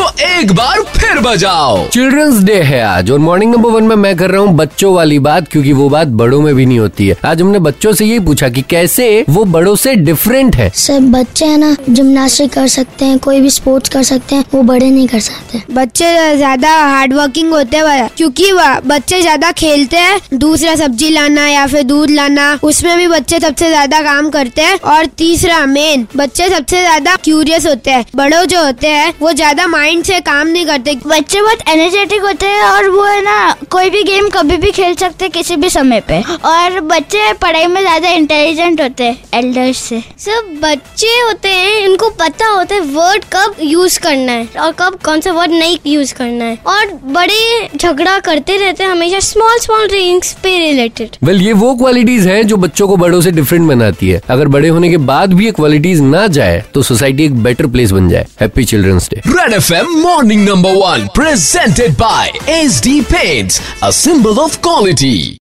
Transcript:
तो एक बार फिर बजाओ। चिल्ड्रंस डे है आज और मॉर्निंग नंबर वन में मैं कर रहा हूँ बच्चों वाली बात क्योंकि वो बात बड़ों में भी नहीं होती है। आज हमने बच्चों से यही पूछा कि कैसे वो बड़ों से डिफरेंट है। सर बच्चे है ना जिमनास्टिक कर सकते हैं कोई भी स्पोर्ट्स कर सकते हैं वो बड़े नहीं कर सकते। बच्चे ज़्यादा हार्ड वर्किंग होते हैं क्योंकि वह- बच्चे ज़्यादा खेलते हैं दूसरा सब्ज़ी लाना या फिर दूध लाना उसमें भी बच्चे सबसे ज़्यादा काम करते हैं। और तीसरा मेन बच्चे सबसे ज़्यादा क्यूरियस होते हैं। बड़ों जो होते हैं वो ज़्यादा माइंड से काम नहीं करते। बच्चे बहुत एनर्जेटिक होते हैं और वो है ना कोई भी गेम कभी भी खेल सकते हैं किसी भी समय पे। और बच्चे पढ़ाई में ज़्यादा इंटेलिजेंट होते हैं एल्डर्स से। सब बच्चे होते हैं इनको पता होता है वर्ड कब यूज़ करना है और कब कौन सा वर्ड नहीं यूज़ करना है। और बड़े झगड़ा करते रहते हैं हमेशा स्मॉल स्मॉल थिंग्स पे रिलेटेड वेल ये वो क्वालिटीज हैं जो बच्चों को बड़ों से डिफरेंट बनाती है। अगर बड़े होने के बाद भी ये क्वालिटीज ना जाए तो सोसाइटी एक बेटर प्लेस बन जाए। Happy Children's Day Red F FM Morning Number 1 presented by SD Paints, a symbol of quality.